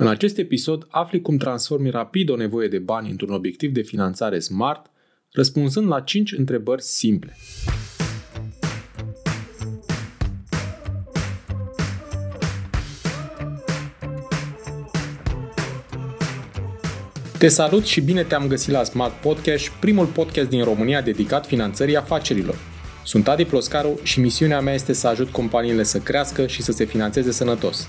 În acest episod afli cum transformi rapid o nevoie de bani într-un obiectiv de finanțare smart, răspunzând la 5 întrebări simple. Te salut și bine te-am găsit la Smart Podcast, primul podcast din România dedicat finanțării afacerilor. Sunt Adi Ploscaru și misiunea mea este să ajut companiile să crească și să se finanțeze sănătos.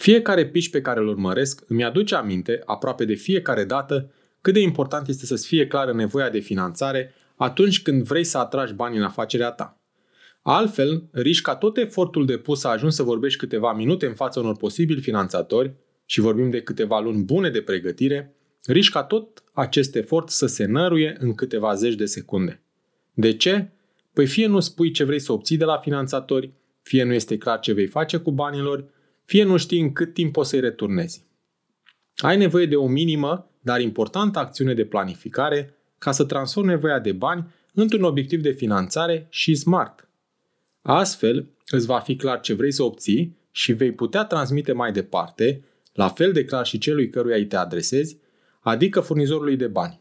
Fiecare pitch pe care îl urmăresc îmi aduce aminte, aproape de fiecare dată, cât de important este să-ți fie clară nevoia de finanțare atunci când vrei să atragi bani în afacerea ta. Altfel, riști ca tot efortul depus să ajungi să vorbești câteva minute în fața unor posibili finanțatori și vorbim de câteva luni bune de pregătire, riști ca tot acest efort să se năruie în câteva zeci de secunde. De ce? Păi fie nu spui ce vrei să obții de la finanțatori, fie nu este clar ce vei face cu banilor, fie nu știi în cât timp o să-i returnezi. Ai nevoie de o minimă, dar importantă acțiune de planificare ca să transformi nevoia de bani într-un obiectiv de finanțare și smart. Astfel, îți va fi clar ce vrei să obții și vei putea transmite mai departe, la fel de clar și celui căruia îi te adresezi, adică furnizorului de bani.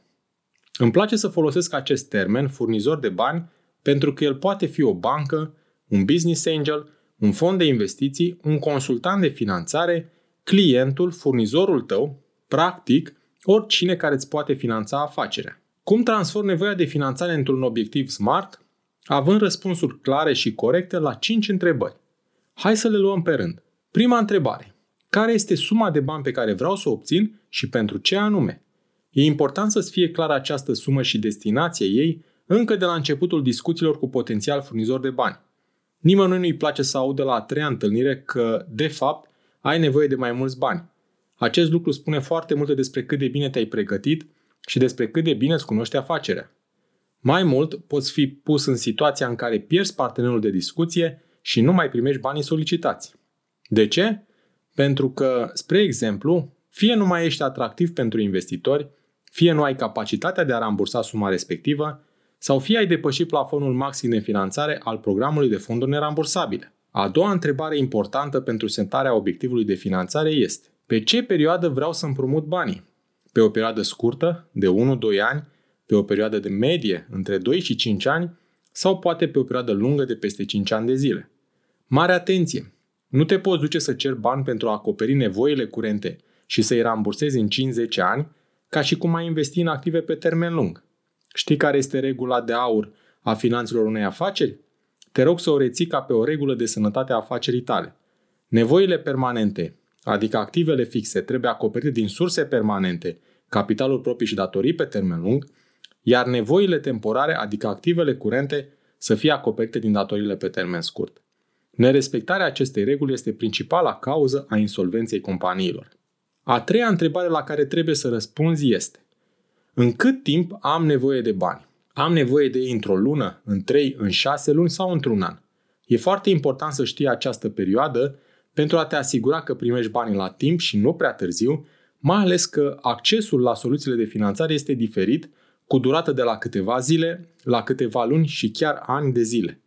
Îmi place să folosesc acest termen, furnizor de bani, pentru că el poate fi o bancă, un business angel un fond de investiții, un consultant de finanțare, clientul, furnizorul tău, practic, oricine care îți poate finanța afacerea. Cum transform nevoia de finanțare într-un obiectiv smart? Având răspunsuri clare și corecte la 5 întrebări. Hai să le luăm pe rând. Prima întrebare. Care este suma de bani pe care vreau să o obțin și pentru ce anume? E important să-ți fie clară această sumă și destinația ei încă de la începutul discuțiilor cu potențial furnizor de bani. Nimănui nu-i place să audă la a treia întâlnire că, de fapt, ai nevoie de mai mulți bani. Acest lucru spune foarte multe despre cât de bine te-ai pregătit și despre cât de bine îți cunoști afacerea. Mai mult, poți fi pus în situația în care pierzi partenerul de discuție și nu mai primești banii solicitați. De ce? Pentru că, spre exemplu, fie nu mai ești atractiv pentru investitori, fie nu ai capacitatea de a rambursa suma respectivă, sau fie ai depășit plafonul maxim de finanțare al programului de fonduri nerambursabile. A doua întrebare importantă pentru setarea obiectivului de finanțare este pe ce perioadă vreau să împrumut banii? Pe o perioadă scurtă, de 1-2 ani, pe o perioadă de medie, între 2 și 5 ani, sau poate pe o perioadă lungă de peste 5 ani de zile. Mare atenție! Nu te poți duce să ceri bani pentru a acoperi nevoile curente și să-i rambursezi în 5-10 ani, ca și cum ai investi în active pe termen lung. Știi care este regula de aur a finanțelor unei afaceri? Te rog să o reții ca pe o regulă de sănătate a afacerii tale. Nevoile permanente, adică activele fixe, trebuie acoperite din surse permanente, capitalul propriu și datorii pe termen lung, iar nevoile temporare, adică activele curente, să fie acoperite din datoriile pe termen scurt. Nerespectarea acestei reguli este principala cauză a insolvenței companiilor. A treia întrebare la care trebuie să răspunzi este în cât timp am nevoie de bani? Am nevoie de ei într-o lună, în trei, în șase luni sau într-un an? E foarte important să știi această perioadă pentru a te asigura că primești banii la timp și nu prea târziu, mai ales că accesul la soluțiile de finanțare este diferit, cu durată de la câteva zile, la câteva luni și chiar ani de zile.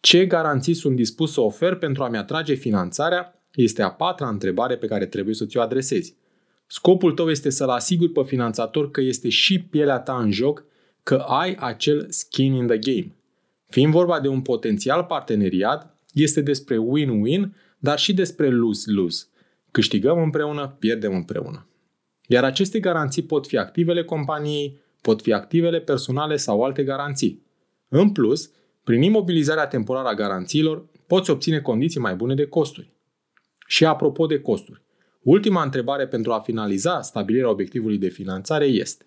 Ce garanții sunt dispus să ofer pentru a-mi atrage finanțarea este a patra întrebare pe care trebuie să ți-o adresezi. Scopul tău este să-l asiguri pe finanțator că este și pielea ta în joc, că ai acel skin in the game. Fiind vorba de un potențial parteneriat, este despre win-win, dar și despre lose-lose. Câștigăm împreună, pierdem împreună. Iar aceste garanții pot fi activele companiei, pot fi activele personale sau alte garanții. În plus, prin imobilizarea temporară a garanțiilor, poți obține condiții mai bune de costuri. Și apropo de costuri, Ultima întrebare pentru a finaliza stabilirea obiectivului de finanțare este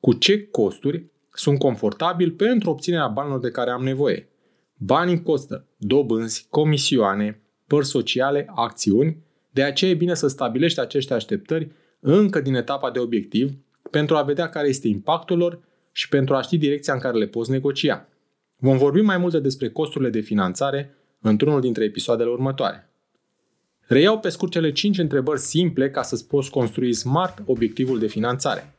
cu ce costuri sunt confortabil pentru obținerea banilor de care am nevoie? Banii costă dobânzi, comisioane, părți sociale, acțiuni, de aceea e bine să stabilești aceste așteptări încă din etapa de obiectiv pentru a vedea care este impactul lor și pentru a ști direcția în care le poți negocia. Vom vorbi mai multe despre costurile de finanțare într-unul dintre episoadele următoare. Reiau pe scurt cele 5 întrebări simple ca să-ți poți construi smart obiectivul de finanțare.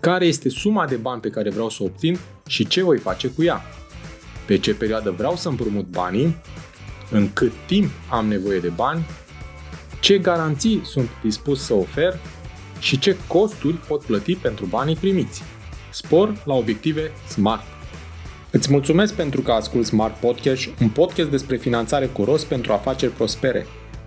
Care este suma de bani pe care vreau să o obțin și ce voi face cu ea? Pe ce perioadă vreau să împrumut banii? În cât timp am nevoie de bani? Ce garanții sunt dispus să ofer? Și ce costuri pot plăti pentru banii primiți? Spor la obiective SMART. Îți mulțumesc pentru că asculti Smart Podcast, un podcast despre finanțare cu rost pentru afaceri prospere.